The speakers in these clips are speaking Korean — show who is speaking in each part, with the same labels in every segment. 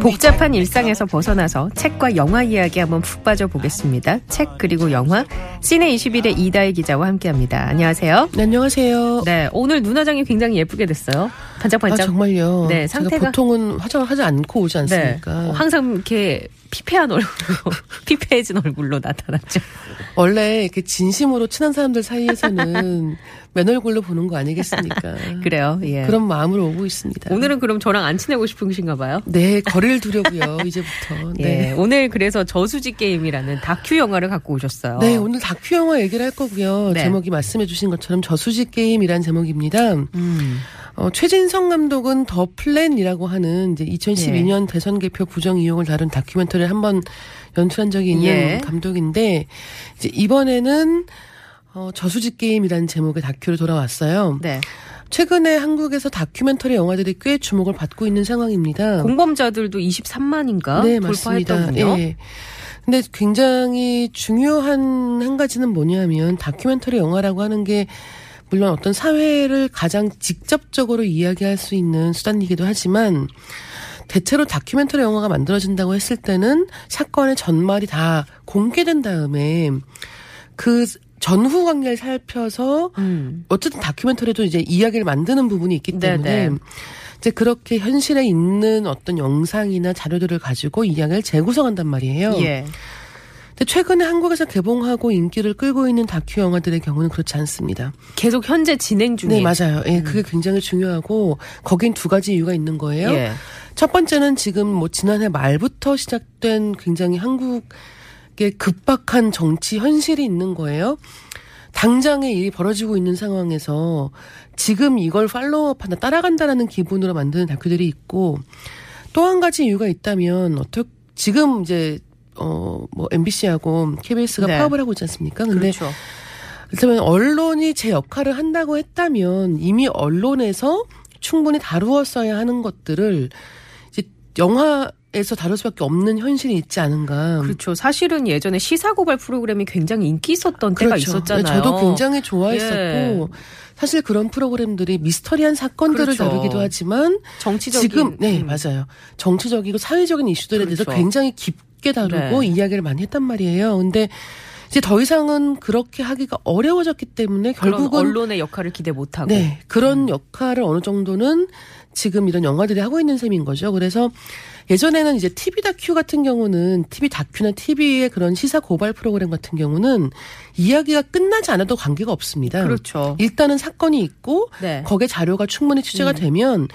Speaker 1: 복잡한 일상에서 벗어나서 책과 영화 이야기 한번 푹 빠져 보겠습니다. 책 그리고 영화 시네 21의 이다혜 기자와 함께합니다. 안녕하세요.
Speaker 2: 네, 안녕하세요.
Speaker 1: 네, 오늘 눈화장이 굉장히 예쁘게 됐어요. 반짝반짝.
Speaker 2: 아, 정말요.
Speaker 1: 네, 상태가-
Speaker 2: 보통은 화장을 하지 않고 오지
Speaker 1: 네,
Speaker 2: 않습니까?
Speaker 1: 어, 항상 이렇게 피폐한 얼굴로 피폐해진 얼굴로 나타났죠.
Speaker 2: 원래 이렇게 진심으로 친한 사람들 사이에서는 맨 얼굴로 보는 거 아니겠습니까?
Speaker 1: 그래요. 예.
Speaker 2: 그런 마음으로 오고 있습니다.
Speaker 1: 오늘은 그럼 저랑 안 친하고 싶으신가 봐요.
Speaker 2: 네, 거리를 두려고요. 이제부터.
Speaker 1: 예,
Speaker 2: 네.
Speaker 1: 오늘 그래서 저수지 게임이라는 다큐 영화를 갖고 오셨어요.
Speaker 2: 네, 오늘 다큐 영화 얘기를 할 거고요.
Speaker 1: 네.
Speaker 2: 제목이 말씀해 주신 것처럼 저수지 게임이란 제목입니다.
Speaker 1: 음,
Speaker 2: 어, 최진성 감독은 The Plan이라고 하는 이제 2012년
Speaker 1: 네.
Speaker 2: 대선 개표 부정 의혹을 다룬 다큐멘터리를 한번 연출한 적이 있는
Speaker 1: 예.
Speaker 2: 감독인데 이제 이번에는 어, 저수지 게임이라는 제목의 다큐로 돌아왔어요.
Speaker 1: 네.
Speaker 2: 최근에 한국에서 다큐멘터리 영화들이 꽤 주목을 받고 있는 상황입니다.
Speaker 1: 공범자들도 23만인가
Speaker 2: 네, 맞습니다.
Speaker 1: 돌파했더군요.
Speaker 2: 예. 근데 굉장히 중요한 한 가지는 뭐냐면 다큐멘터리 영화라고 하는 게 물론 어떤 사회를 가장 직접적으로 이야기할 수 있는 수단이기도 하지만 대체로 다큐멘터리 영화가 만들어진다고 했을 때는 사건의 전말이 다 공개된 다음에 그 전후 관계를 살펴서
Speaker 1: 음.
Speaker 2: 어쨌든 다큐멘터리도 이제 이야기를 만드는 부분이 있기 때문에
Speaker 1: 네네.
Speaker 2: 이제 그렇게 현실에 있는 어떤 영상이나 자료들을 가지고 이야기를 재구성한단 말이에요.
Speaker 1: 예.
Speaker 2: 근데 최근에 한국에서 개봉하고 인기를 끌고 있는 다큐 영화들의 경우는 그렇지 않습니다.
Speaker 1: 계속 현재 진행 중에.
Speaker 2: 네, 맞아요. 예, 그게 굉장히 중요하고 거긴 두 가지 이유가 있는 거예요.
Speaker 1: 예.
Speaker 2: 첫 번째는 지금 뭐 지난해 말부터 시작된 굉장히 한국 의 급박한 정치 현실이 있는 거예요. 당장의 일이 벌어지고 있는 상황에서 지금 이걸 팔로우업한다, 따라간다라는 기분으로 만드는 다큐들이 있고 또 한 가지 이유가 있다면 어떻게 지금 이제 어뭐 MBC하고 KBS가
Speaker 1: 네.
Speaker 2: 파업을 하고 있지 않습니까? 근데
Speaker 1: 그렇죠.
Speaker 2: 그렇다면 언론이 제 역할을 한다고 했다면 이미 언론에서 충분히 다루었어야 하는 것들을 이제 영화 에서 다룰 수밖에 없는 현실이 있지 않은가.
Speaker 1: 그렇죠. 사실은 예전에 시사 고발 프로그램이 굉장히 인기 있었던 때가
Speaker 2: 그렇죠.
Speaker 1: 있었잖아요.
Speaker 2: 네, 저도 굉장히 좋아했었고
Speaker 1: 예.
Speaker 2: 사실 그런 프로그램들이 미스터리한 사건들을
Speaker 1: 그렇죠.
Speaker 2: 다루기도 하지만
Speaker 1: 정치적인
Speaker 2: 지금 네
Speaker 1: 음.
Speaker 2: 맞아요 정치적이고 사회적인 이슈들에 대해서
Speaker 1: 그렇죠.
Speaker 2: 굉장히 깊게 다루고
Speaker 1: 네.
Speaker 2: 이야기를 많이 했단 말이에요. 근데 이제 더 이상은 그렇게 하기가 어려워졌기 때문에 결국은
Speaker 1: 언론의 역할을 기대 못 하고.
Speaker 2: 네, 그런
Speaker 1: 음.
Speaker 2: 역할을 어느 정도는 지금 이런 영화들이 하고 있는 셈인 거죠. 그래서 예전에는 이제 TV 다큐 같은 경우는 TV 다큐나 TV의 그런 시사 고발 프로그램 같은 경우는 이야기가 끝나지 않아도 관계가 없습니다.
Speaker 1: 그렇죠.
Speaker 2: 일단은 사건이 있고
Speaker 1: 네.
Speaker 2: 거기에 자료가 충분히 취재가 되면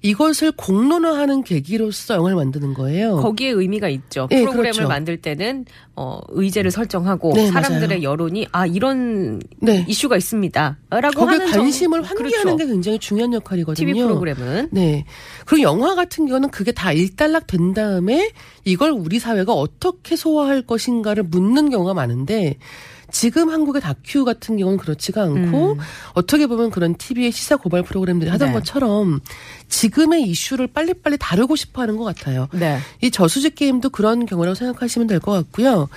Speaker 2: 이것을 공론화하는 계기로서 영화를 만드는 거예요.
Speaker 1: 거기에 의미가 있죠.
Speaker 2: 네,
Speaker 1: 프로그램을
Speaker 2: 그렇죠.
Speaker 1: 만들 때는 어 의제를 설정하고
Speaker 2: 네,
Speaker 1: 사람들의
Speaker 2: 맞아요.
Speaker 1: 여론이 아 이런
Speaker 2: 네.
Speaker 1: 이슈가 있습니다라고 하는
Speaker 2: 관심을
Speaker 1: 정-
Speaker 2: 환기하는
Speaker 1: 그렇죠.
Speaker 2: 게 굉장히 중요한 역할이거든요.
Speaker 1: TV 프로그램은
Speaker 2: 네. 그리고 영화 같은 경우는 그게 다 일단락 된 다음에 이걸 우리 사회가 어떻게 소화할 것인가를 묻는 경우가 많은데 지금 한국의 다큐 같은 경우는 그렇지가 않고
Speaker 1: 음.
Speaker 2: 어떻게 보면 그런 TV의 시사 고발 프로그램들이 하던
Speaker 1: 네.
Speaker 2: 것처럼 지금의 이슈를 빨리빨리 다루고 싶어 하는 것 같아요.
Speaker 1: 네.
Speaker 2: 이 저수지 게임도 그런 경우라고 생각하시면 될 것 같고요.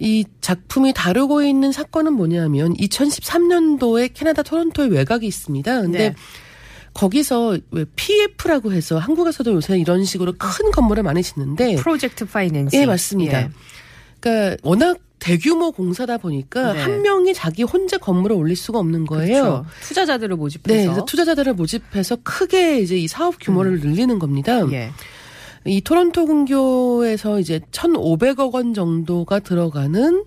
Speaker 2: 이 작품이 다루고 있는 사건은 뭐냐면 2013년도에 캐나다 토론토에 외곽이 있습니다. 근데
Speaker 1: 네.
Speaker 2: 거기서 왜 PF라고 해서 한국에서도 요새 이런 식으로 큰 건물을 많이 짓는데
Speaker 1: 프로젝트 파이낸스.
Speaker 2: 예, 맞습니다.
Speaker 1: 예.
Speaker 2: 그러니까 워낙 대규모 공사다 보니까
Speaker 1: 네.
Speaker 2: 한 명이 자기 혼자 건물을 올릴 수가 없는 거예요.
Speaker 1: 그렇죠. 투자자들을 모집해서
Speaker 2: 네, 그래서 투자자들을 모집해서 크게 이제 이 사업 규모를 늘리는 겁니다.
Speaker 1: 음. 예.
Speaker 2: 이 토론토 근교에서 이제 1,500억 원 정도가 들어가는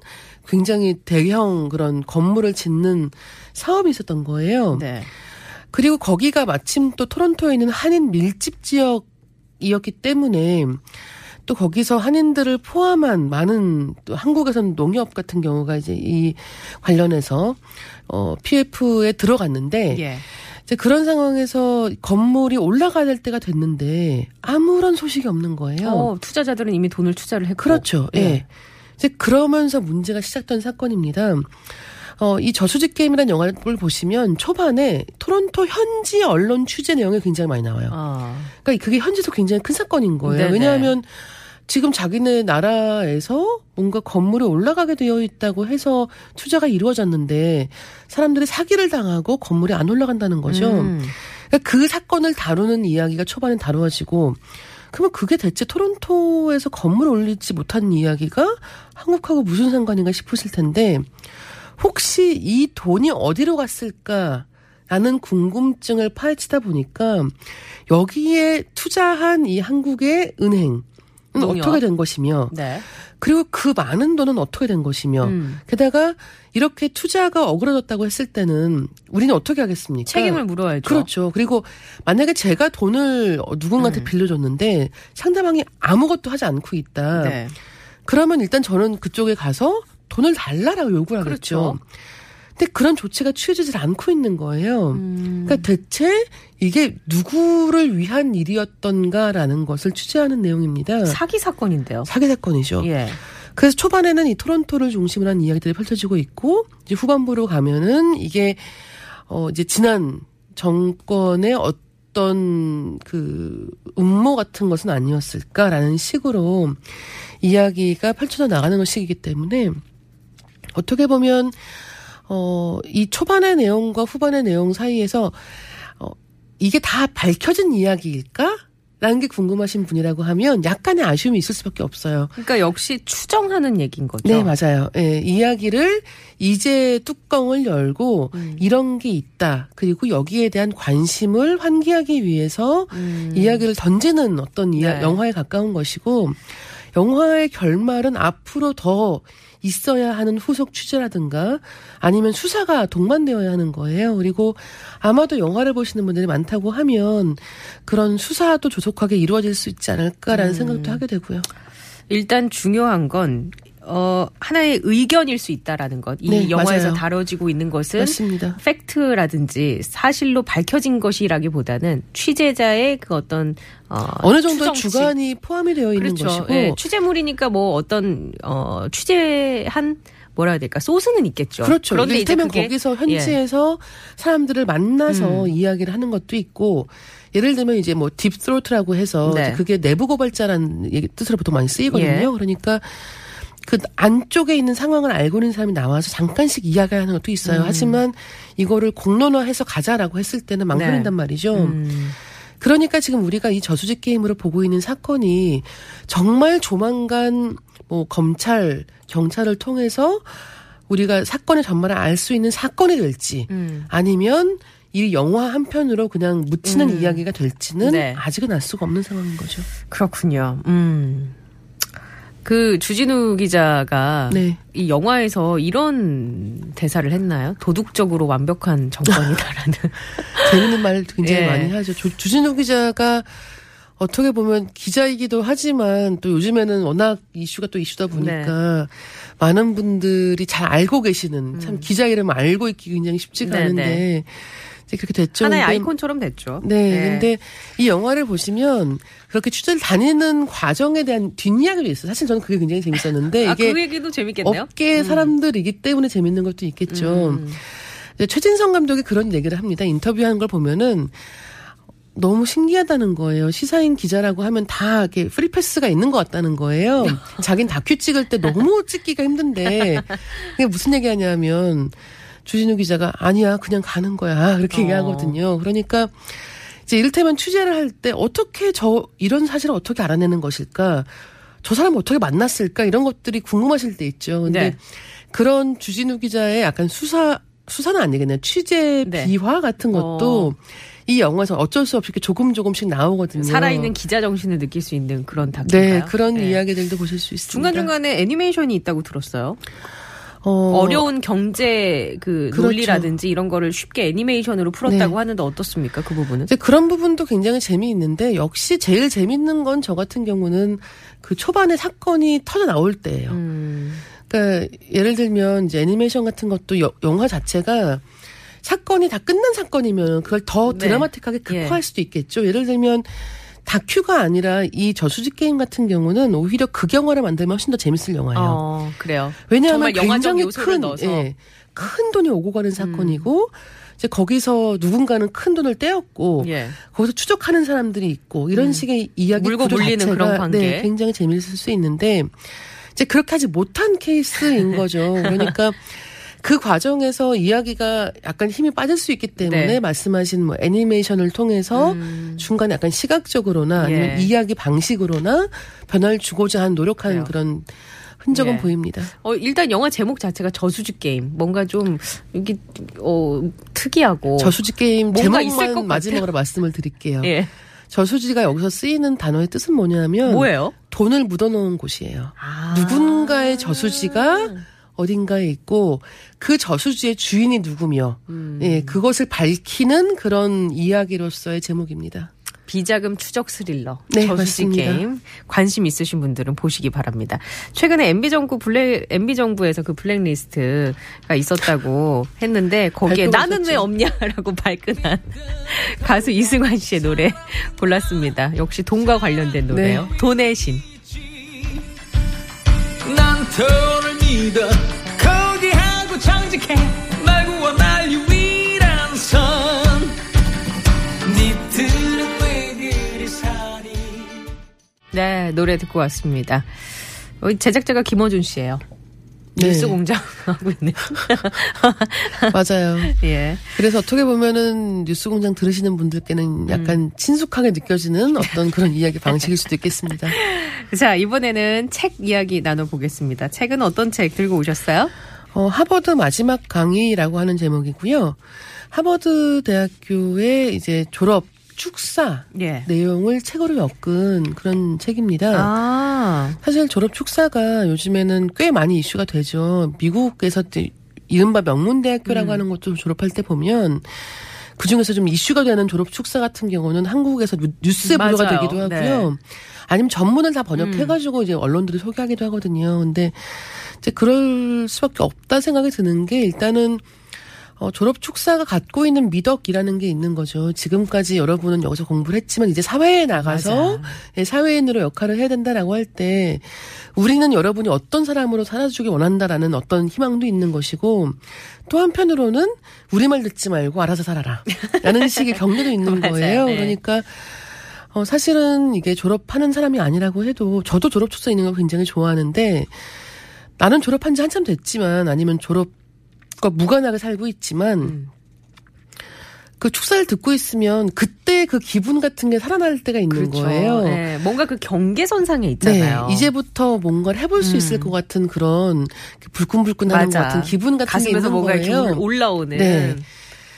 Speaker 2: 굉장히 대형 그런 건물을 짓는 사업이 있었던 거예요.
Speaker 1: 네.
Speaker 2: 그리고 거기가 마침 또 토론토에 있는 한인 밀집 지역이었기 때문에 또 거기서 한인들을 포함한 많은 또 한국에서는 농협 같은 경우가 이제 이 관련해서 어 PF에 들어갔는데
Speaker 1: 예.
Speaker 2: 이제 그런 상황에서 건물이 올라가야 될 때가 됐는데 아무런 소식이 없는 거예요.
Speaker 1: 어, 투자자들은 이미 돈을 투자를 했고.
Speaker 2: 그렇죠. 예.
Speaker 1: 예.
Speaker 2: 이제 그러면서 문제가 시작된 사건입니다. 어, 이 저수지 게임이라는 영화를 보시면 초반에 토론토 현지 언론 취재 내용이 굉장히 많이 나와요.
Speaker 1: 아.
Speaker 2: 그러니까 그게 현지에서 굉장히 큰 사건인 거예요.
Speaker 1: 네네.
Speaker 2: 왜냐하면 지금 자기네 나라에서 뭔가 건물이 올라가게 되어 있다고 해서 투자가 이루어졌는데 사람들이 사기를 당하고 건물이 안 올라간다는 거죠.
Speaker 1: 음.
Speaker 2: 그러니까 그 사건을 다루는 이야기가 초반에 다루어지고 그러면 그게 대체 토론토에서 건물 올리지 못한 이야기가 한국하고 무슨 상관인가 싶으실 텐데 혹시 이 돈이 어디로 갔을까? 라는 궁금증을 파헤치다 보니까 여기에 투자한 이 한국의 은행 은
Speaker 1: 농협.
Speaker 2: 어떻게 된 것이며
Speaker 1: 네.
Speaker 2: 그리고 그 많은 돈은 어떻게 된 것이며
Speaker 1: 음.
Speaker 2: 게다가 이렇게 투자가 어그러졌다고 했을 때는 우리는 어떻게 하겠습니까?
Speaker 1: 책임을 물어야죠.
Speaker 2: 그렇죠. 그리고 만약에 제가 돈을 누군가한테
Speaker 1: 음.
Speaker 2: 빌려줬는데 상대방이 아무것도 하지 않고 있다.
Speaker 1: 네.
Speaker 2: 그러면 일단 저는 그쪽에 가서 돈을 달라라고 요구를 하겠죠.
Speaker 1: 그렇죠.
Speaker 2: 근데 그런 조치가 취해지질 않고 있는 거예요.
Speaker 1: 음.
Speaker 2: 그러니까 대체 이게 누구를 위한 일이었던가라는 것을 취재하는 내용입니다.
Speaker 1: 사기 사건인데요.
Speaker 2: 사기 사건이죠.
Speaker 1: 예.
Speaker 2: 그래서 초반에는 이 토론토를 중심으로 한 이야기들이 펼쳐지고 있고 이제 후반부로 가면은 이게 어 이제 지난 정권의 어떤 그 음모 같은 것은 아니었을까라는 식으로 이야기가 펼쳐져 나가는 것이기 때문에 어떻게 보면 어 이 초반의 내용과 후반의 내용 사이에서 어 이게 다 밝혀진 이야기일까? 라는 게 궁금하신 분이라고 하면 약간의 아쉬움이 있을 수밖에 없어요.
Speaker 1: 그러니까 역시 추정하는 얘기인 거죠.
Speaker 2: 네, 맞아요. 예, 이야기를 이제 뚜껑을 열고
Speaker 1: 음.
Speaker 2: 이런 게 있다. 그리고 여기에 대한 관심을 환기하기 위해서
Speaker 1: 음.
Speaker 2: 이야기를 던지는 어떤 이야,
Speaker 1: 네.
Speaker 2: 영화에 가까운 것이고 영화의 결말은 앞으로 더 있어야 하는 후속 취재라든가 아니면 수사가 동반되어야 하는 거예요. 그리고 아마도 영화를 보시는 분들이 많다고 하면 그런 수사도 조속하게 이루어질 수 있지 않을까라는
Speaker 1: 음.
Speaker 2: 생각도 하게 되고요.
Speaker 1: 일단 중요한 건 어, 하나의 의견일 수 있다라는 것. 이
Speaker 2: 네,
Speaker 1: 영화에서
Speaker 2: 맞아요.
Speaker 1: 다뤄지고 있는 것은
Speaker 2: 맞습니다.
Speaker 1: 팩트라든지 사실로 밝혀진 것이라기보다는 취재자의 그 어떤 어,
Speaker 2: 어느 정도. 주관이 포함이 되어 있는
Speaker 1: 그렇죠.
Speaker 2: 것이고
Speaker 1: 예, 취재물이니까 뭐 어떤 어 취재한 뭐라 해야 될까 소스는 있겠죠.
Speaker 2: 그렇죠.
Speaker 1: 그런데
Speaker 2: 이를테면
Speaker 1: 그게 예.
Speaker 2: 거기서 현지에서 사람들을 만나서
Speaker 1: 음.
Speaker 2: 이야기를 하는 것도 있고 예를 들면 이제 뭐 딥스로트라고 해서
Speaker 1: 네.
Speaker 2: 그게 내부 고발자라는 뜻으로 보통 많이 쓰이거든요.
Speaker 1: 예.
Speaker 2: 그러니까 그 안쪽에 있는 상황을 알고 있는 사람이 나와서 잠깐씩 이야기하는 것도 있어요.
Speaker 1: 음.
Speaker 2: 하지만 이거를 공론화해서 가자라고 했을 때는 망설인단 말이죠.
Speaker 1: 음.
Speaker 2: 그러니까 지금 우리가 이 저수지 게임으로 보고 있는 사건이 정말 조만간 뭐 검찰, 경찰을 통해서 우리가 사건의 전말을 알 수 있는 사건이 될지
Speaker 1: 음.
Speaker 2: 아니면 이 영화 한 편으로 그냥 묻히는
Speaker 1: 음.
Speaker 2: 이야기가 될지는
Speaker 1: 네.
Speaker 2: 아직은 알 수가 없는 상황인 거죠.
Speaker 1: 그렇군요. 음. 그 주진우 기자가
Speaker 2: 네.
Speaker 1: 이 영화에서 이런 대사를 했나요? 도둑적으로 완벽한 정권이다라는.
Speaker 2: 재밌는 말 굉장히
Speaker 1: 예.
Speaker 2: 많이 하죠. 조- 주진우 기자가 어떻게 보면 기자이기도 하지만 또 요즘에는 워낙 이슈가 또 이슈다
Speaker 1: 네.
Speaker 2: 보니까 많은 분들이 잘 알고 계시는 참 기자 이름 알고 있기 굉장히 쉽지가
Speaker 1: 음. 네,
Speaker 2: 않은데
Speaker 1: 네.
Speaker 2: 이제 그렇게 됐죠.
Speaker 1: 하나의
Speaker 2: 근데
Speaker 1: 아이콘처럼 됐죠.
Speaker 2: 네, 근데 이 영화를 보시면 그렇게 취재를 다니는 과정에 대한 뒷이야기도 있어요. 사실 저는 그게 굉장히 재밌었는데
Speaker 1: 아,
Speaker 2: 이게
Speaker 1: 그 얘기도 재밌겠네요.
Speaker 2: 업계 사람들이기 때문에 재밌는 것도 있겠죠.
Speaker 1: 음.
Speaker 2: 이제 최진성 감독이 그런 얘기를 합니다. 인터뷰하는 걸 보면은 너무 신기하다는 거예요. 시사인 기자라고 하면 다 이렇게 free pass가 있는 것 같다는 거예요. 자긴 다큐 찍을 때 너무 찍기가 힘든데 그게 무슨 얘기하냐면 주진우 기자가 아니야 그냥 가는 거야 그렇게
Speaker 1: 어.
Speaker 2: 얘기하거든요. 그러니까 이제 이를테면 취재를 할 때 어떻게 저 이런 사실을 어떻게 알아내는 것일까? 저 사람 어떻게 만났을까? 이런 것들이 궁금하실 때 있죠. 근데
Speaker 1: 네.
Speaker 2: 그런 주진우 기자의 약간 수사 수사는 아니겠네요. 취재
Speaker 1: 네.
Speaker 2: 비화 같은 것도
Speaker 1: 어.
Speaker 2: 이 영화에서 어쩔 수 없이 이렇게 조금 조금씩 나오거든요.
Speaker 1: 살아있는 기자 정신을 느낄 수 있는 그런 다큐인가요?
Speaker 2: 네 그런
Speaker 1: 네.
Speaker 2: 이야기들도 보실 수 있습니다.
Speaker 1: 중간중간에 애니메이션이 있다고 들었어요.
Speaker 2: 어,
Speaker 1: 어려운 경제 그
Speaker 2: 그렇죠.
Speaker 1: 논리라든지 이런 거를 쉽게 애니메이션으로 풀었다고
Speaker 2: 네.
Speaker 1: 하는데 어떻습니까? 그 부분은?
Speaker 2: 그런 부분도 굉장히 재미있는데 역시 제일 재밌는 건 저 같은 경우는 그 초반에 사건이 터져 나올 때예요.
Speaker 1: 음.
Speaker 2: 그러니까 예를 들면 이제 애니메이션 같은 것도 여- 영화 자체가 사건이 다 끝난 사건이면 그걸 더
Speaker 1: 네.
Speaker 2: 드라마틱하게 극화할
Speaker 1: 예.
Speaker 2: 수도 있겠죠. 예를 들면 다큐가 아니라 이 저수지 게임 같은 경우는 오히려 그 영화를 만들면 훨씬 더 재밌을 영화예요.
Speaker 1: 어, 그래요.
Speaker 2: 왜냐하면 굉장히 큰,
Speaker 1: 넣어서. 음.
Speaker 2: 예, 큰 돈이 오고 가는 사건이고 이제 거기서 누군가는 큰 돈을 떼었고
Speaker 1: 예.
Speaker 2: 거기서 추적하는 사람들이 있고 이런 식의 이야기
Speaker 1: 물고 물리는 그런 관계.
Speaker 2: 네, 굉장히 재미있을 수 있는데 이제 그렇게 하지 못한 케이스인 거죠. 그러니까 그 과정에서 이야기가 약간 힘이 빠질 수 있기 때문에
Speaker 1: 네.
Speaker 2: 말씀하신 뭐 애니메이션을 통해서
Speaker 1: 음.
Speaker 2: 중간에 약간 시각적으로나 아니면
Speaker 1: 예.
Speaker 2: 이야기 방식으로나 변화를 주고자 한 노력하는
Speaker 1: 그래요.
Speaker 2: 그런 흔적은
Speaker 1: 예.
Speaker 2: 보입니다.
Speaker 1: 어, 일단 영화 제목 자체가 저수지 게임. 뭔가 좀, 이게, 어, 특이하고.
Speaker 2: 저수지 게임 제목만. 마지막으로 말씀을 드릴게요.
Speaker 1: 예.
Speaker 2: 저수지가 여기서 쓰이는 단어의 뜻은 뭐냐면
Speaker 1: 뭐예요?
Speaker 2: 돈을 묻어놓은 곳이에요.
Speaker 1: 아.
Speaker 2: 누군가의 저수지가 어딘가에 있고 그 저수지의 주인이 누구며
Speaker 1: 음.
Speaker 2: 예, 그것을 밝히는 그런 이야기로서의 제목입니다.
Speaker 1: 비자금 추적 스릴러
Speaker 2: 네,
Speaker 1: 저수지
Speaker 2: 맞습니다.
Speaker 1: 게임 관심 있으신 분들은 보시기 바랍니다. 최근에 MB 정부 블랙 MB 정부에서 그 블랙리스트가 있었다고 했는데 거기에 나는 왜
Speaker 2: 있었죠.
Speaker 1: 없냐라고 발끈한 가수 이승환 씨의 노래 골랐습니다. 역시 돈과 관련된 노래요.
Speaker 2: 네.
Speaker 1: 돈의 신.
Speaker 3: 믿어 거기하고 정직해 말구와 만리 위란 선 니들은 왜 그리 살이
Speaker 1: 네 노래 듣고 왔습니다. 제작자가 김어준 씨예요.
Speaker 2: 네.
Speaker 1: 뉴스 공장 하고 있는.
Speaker 2: 맞아요.
Speaker 1: 예.
Speaker 2: 그래서 어떻게 보면은 뉴스 공장 들으시는 분들께는 약간
Speaker 1: 음.
Speaker 2: 친숙하게 느껴지는 어떤 그런 이야기 방식일 수도 있겠습니다.
Speaker 1: 자 이번에는 책 이야기 나눠보겠습니다. 책은 어떤 책 들고 오셨어요?
Speaker 2: 어, 하버드 마지막 강의라고 하는 제목이고요. 하버드 대학교의 이제 졸업 축사
Speaker 1: 예.
Speaker 2: 내용을 책으로 엮은 그런 책입니다.
Speaker 1: 아,
Speaker 2: 사실 졸업 축사가 요즘에는 꽤 많이 이슈가 되죠. 미국에서 또 이른바 명문대학교라고
Speaker 1: 음.
Speaker 2: 하는 것도 졸업할 때 보면 그 중에서 좀 이슈가 되는 졸업 축사 같은 경우는 한국에서 뉴- 뉴스에
Speaker 1: 맞아요.
Speaker 2: 보도가 되기도 하고요.
Speaker 1: 네.
Speaker 2: 아니면 전문을 다 번역해가지고 이제 언론들이 소개하기도 하거든요. 근데 이제 그럴 수밖에 없다 생각이 드는 게 일단은 어, 졸업 축사가 갖고 있는 미덕이라는 게 있는 거죠. 지금까지 여러분은 여기서 공부를 했지만 이제 사회에 나가서. 예, 사회인으로 역할을 해야 된다라고 할 때 우리는 여러분이 어떤 사람으로 살아주기 원한다라는 어떤 희망도 있는 것이고 또 한편으로는 우리 말 듣지 말고 알아서 살아라 라는 식의 격려도 있는. 거예요.
Speaker 1: 네.
Speaker 2: 그러니까 어, 사실은 이게 졸업하는 사람이 아니라고 해도 저도 졸업 축사 있는 거 굉장히 좋아하는데 나는 졸업한 지 한참 됐지만 아니면 졸업과 무관하게 살고 있지만
Speaker 1: 음.
Speaker 2: 그 축사를 듣고 있으면 그때 그 기분 같은 게 살아날 때가 있는 거예요.
Speaker 1: 네, 뭔가 그 경계선상에 있잖아요.
Speaker 2: 네, 이제부터 뭔가를 해볼 수
Speaker 1: 음.
Speaker 2: 있을 것 같은 그런 불끈불끈하는 것
Speaker 1: 맞아.
Speaker 2: 같은 기분 같은 게 있는
Speaker 1: 뭔가
Speaker 2: 거예요.
Speaker 1: 올라오는.
Speaker 2: 네.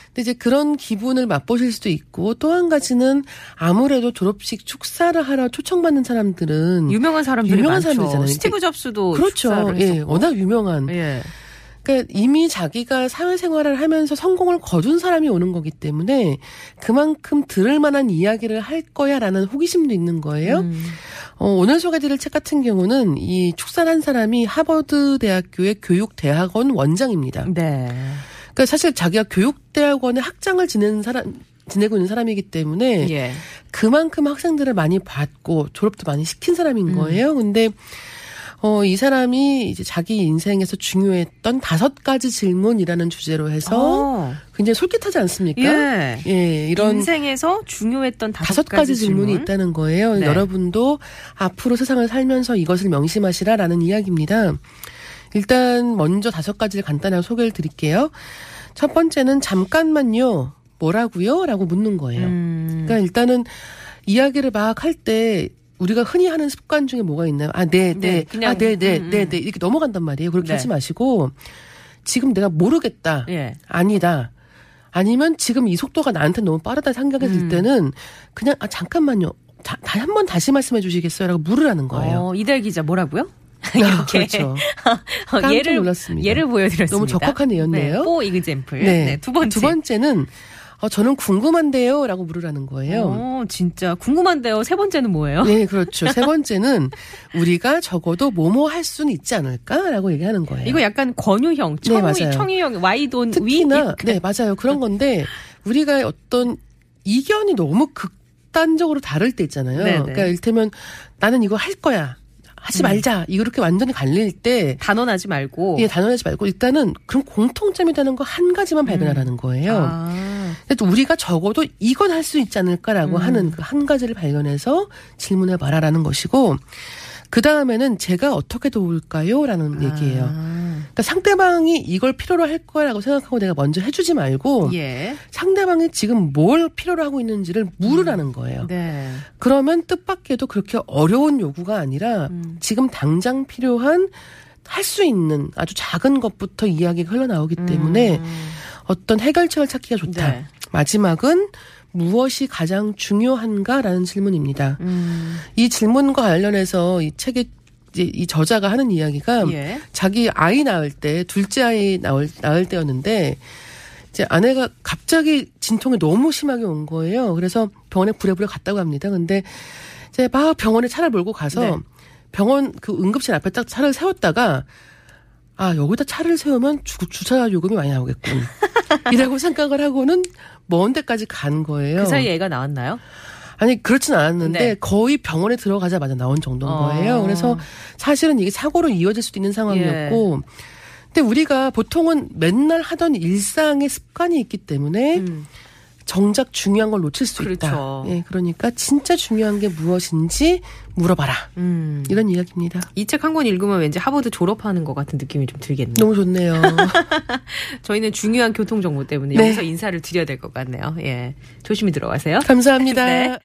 Speaker 2: 근데 이제 그런 기분을 맛보실 수도 있고 또 한 가지는 아무래도 졸업식 축사를 하러 초청받는 사람들은
Speaker 1: 유명한 사람들이
Speaker 2: 유명한
Speaker 1: 많죠.
Speaker 2: 사람들이잖아요.
Speaker 1: 스티브 접스도
Speaker 2: 그렇죠. 예,
Speaker 1: 했었고.
Speaker 2: 워낙 유명한.
Speaker 1: 예.
Speaker 2: 그러니까 이미 자기가 사회생활을 하면서 성공을 거둔 사람이 오는 거기 때문에 그만큼 들을 만한 이야기를 할 거야라는 호기심도 있는 거예요.
Speaker 1: 음.
Speaker 2: 어, 오늘 소개드릴 책 같은 경우는 이 축사를 한 사람이 하버드 대학교의 교육대학원 원장입니다.
Speaker 1: 네.
Speaker 2: 그러니까 사실 자기가 교육대학원의 학장을 지내는 사람, 지내고 있는 사람이기 때문에
Speaker 1: 예.
Speaker 2: 그만큼 학생들을 많이 받고 졸업도 많이 시킨 사람인
Speaker 1: 음.
Speaker 2: 거예요. 근데 어, 이 사람이 이제 자기 인생에서 중요했던 다섯 가지 질문이라는 주제로 해서
Speaker 1: 어.
Speaker 2: 굉장히 솔깃하지 않습니까?
Speaker 1: 예.
Speaker 2: 예, 이런
Speaker 1: 인생에서 중요했던 다섯,
Speaker 2: 가지 질문이
Speaker 1: 질문.
Speaker 2: 있다는 거예요.
Speaker 1: 네.
Speaker 2: 여러분도 앞으로 세상을 살면서 이것을 명심하시라라는 이야기입니다. 일단 먼저 다섯 가지를 간단하게 소개를 드릴게요. 첫 번째는 잠깐만요. 뭐라고요? 라고 묻는 거예요.
Speaker 1: 음.
Speaker 2: 그러니까 일단은 이야기를 막 할 때 우리가 흔히 하는 습관 중에 뭐가 있나요? 아, 네,
Speaker 1: 네,
Speaker 2: 네. 아, 네, 네,
Speaker 1: 음, 음.
Speaker 2: 네, 네. 이렇게 넘어간단 말이에요. 그렇게
Speaker 1: 네.
Speaker 2: 하지 마시고 지금 내가 모르겠다.
Speaker 1: 예.
Speaker 2: 아니다. 아니면 지금 이 속도가 나한테 너무 빠르다 생각이 들
Speaker 1: 음.
Speaker 2: 때는 그냥 아 잠깐만요. 한번 다시 말씀해 주시겠어요?라고 물으라는 거예요.
Speaker 1: 어, 이달 기자 뭐라고요?
Speaker 2: 아,
Speaker 1: 이렇게.
Speaker 2: 그렇죠.
Speaker 1: 어, 예를
Speaker 2: 놀랐습니다.
Speaker 1: 예를 보여드렸습니다.
Speaker 2: 너무 적확한 예였네요.
Speaker 1: 네, 포 이그젠플.
Speaker 2: 네.
Speaker 1: 네, 두 번째.
Speaker 2: 두 번째는 어, 저는 궁금한데요. 라고 물으라는 거예요.
Speaker 1: 어, 진짜 궁금한데요. 세 번째는 뭐예요?
Speaker 2: 네, 그렇죠. 세 번째는 우리가 적어도 뭐뭐 할 수는 있지 않을까라고 얘기하는 거예요.
Speaker 1: 이거 약간 권유형, 청유,
Speaker 2: 네.
Speaker 1: 청유형, 와이돈 위.
Speaker 2: 특히나 네 맞아요 그런 건데 우리가 어떤 이견이 너무 극단적으로 다를 때 있잖아요.
Speaker 1: 네네.
Speaker 2: 그러니까 일테면 나는 이거 할 거야 하지
Speaker 1: 음.
Speaker 2: 말자 이렇게 완전히 갈릴 때
Speaker 1: 단언하지 말고.
Speaker 2: 예, 단언하지 말고 일단은 그런 공통점이 되는 거 한 가지만 발견하라는 거예요.
Speaker 1: 음. 아,
Speaker 2: 그래서 우리가 적어도 이건 할 수 있지 않을까라고
Speaker 1: 음.
Speaker 2: 하는 그 한 가지를 발견해서 질문해 봐라라는 것이고 그 다음에는 제가 어떻게 도울까요?라는 얘기예요.
Speaker 1: 아,
Speaker 2: 그러니까 상대방이 이걸 필요로 할 거라고 생각하고 내가 먼저 해주지 말고
Speaker 1: 예.
Speaker 2: 상대방이 지금 뭘 필요로 하고 있는지를 물으라는 거예요.
Speaker 1: 네.
Speaker 2: 그러면 뜻밖에도 그렇게 어려운 요구가 아니라
Speaker 1: 음.
Speaker 2: 지금 당장 필요한 할 수 있는 아주 작은 것부터 이야기가 흘러나오기 때문에 어떤 해결책을 찾기가 좋다.
Speaker 1: 음. 네.
Speaker 2: 마지막은 무엇이 가장 중요한가라는 질문입니다.
Speaker 1: 음,
Speaker 2: 이 질문과 관련해서 이 책의 이 저자가 하는 이야기가
Speaker 1: 예.
Speaker 2: 자기 아이 낳을 때 둘째 아이 낳을, 낳을 때였는데 이제 아내가 갑자기 진통이 너무 심하게 온 거예요. 그래서 병원에 부랴부랴 갔다고 합니다. 근데 이제 막 병원에 차를 몰고 가서
Speaker 1: 네.
Speaker 2: 병원 그 응급실 앞에 딱 차를 세웠다가 아 여기다 차를 세우면 주, 주차 요금이 많이 나오겠군. 이라고 생각을 하고는 먼 데까지 간 거예요.
Speaker 1: 그 사이에 애가 나왔나요?
Speaker 2: 아니 그렇진 않았는데
Speaker 1: 네.
Speaker 2: 거의 병원에 들어가자마자 나온 정도인
Speaker 1: 어.
Speaker 2: 거예요. 그래서 사실은 이게 사고로 이어질 수도 있는 상황이었고,
Speaker 1: 예.
Speaker 2: 근데 우리가 보통은 맨날 하던 일상의 습관이 있기 때문에
Speaker 1: 음.
Speaker 2: 정작 중요한 걸 놓칠 수
Speaker 1: 그렇죠.
Speaker 2: 있다. 예, 그러니까 진짜 중요한 게 무엇인지 물어봐라.
Speaker 1: 음.
Speaker 2: 이런 이야기입니다.
Speaker 1: 이 책 한 권 읽으면 왠지 하버드 졸업하는 것 같은 느낌이 좀 들겠네요.
Speaker 2: 너무 좋네요.
Speaker 1: 저희는 중요한 교통 정보 때문에
Speaker 2: 네.
Speaker 1: 여기서 인사를 드려야 될 것 같네요. 예. 조심히 들어가세요.
Speaker 2: 감사합니다.
Speaker 1: 네.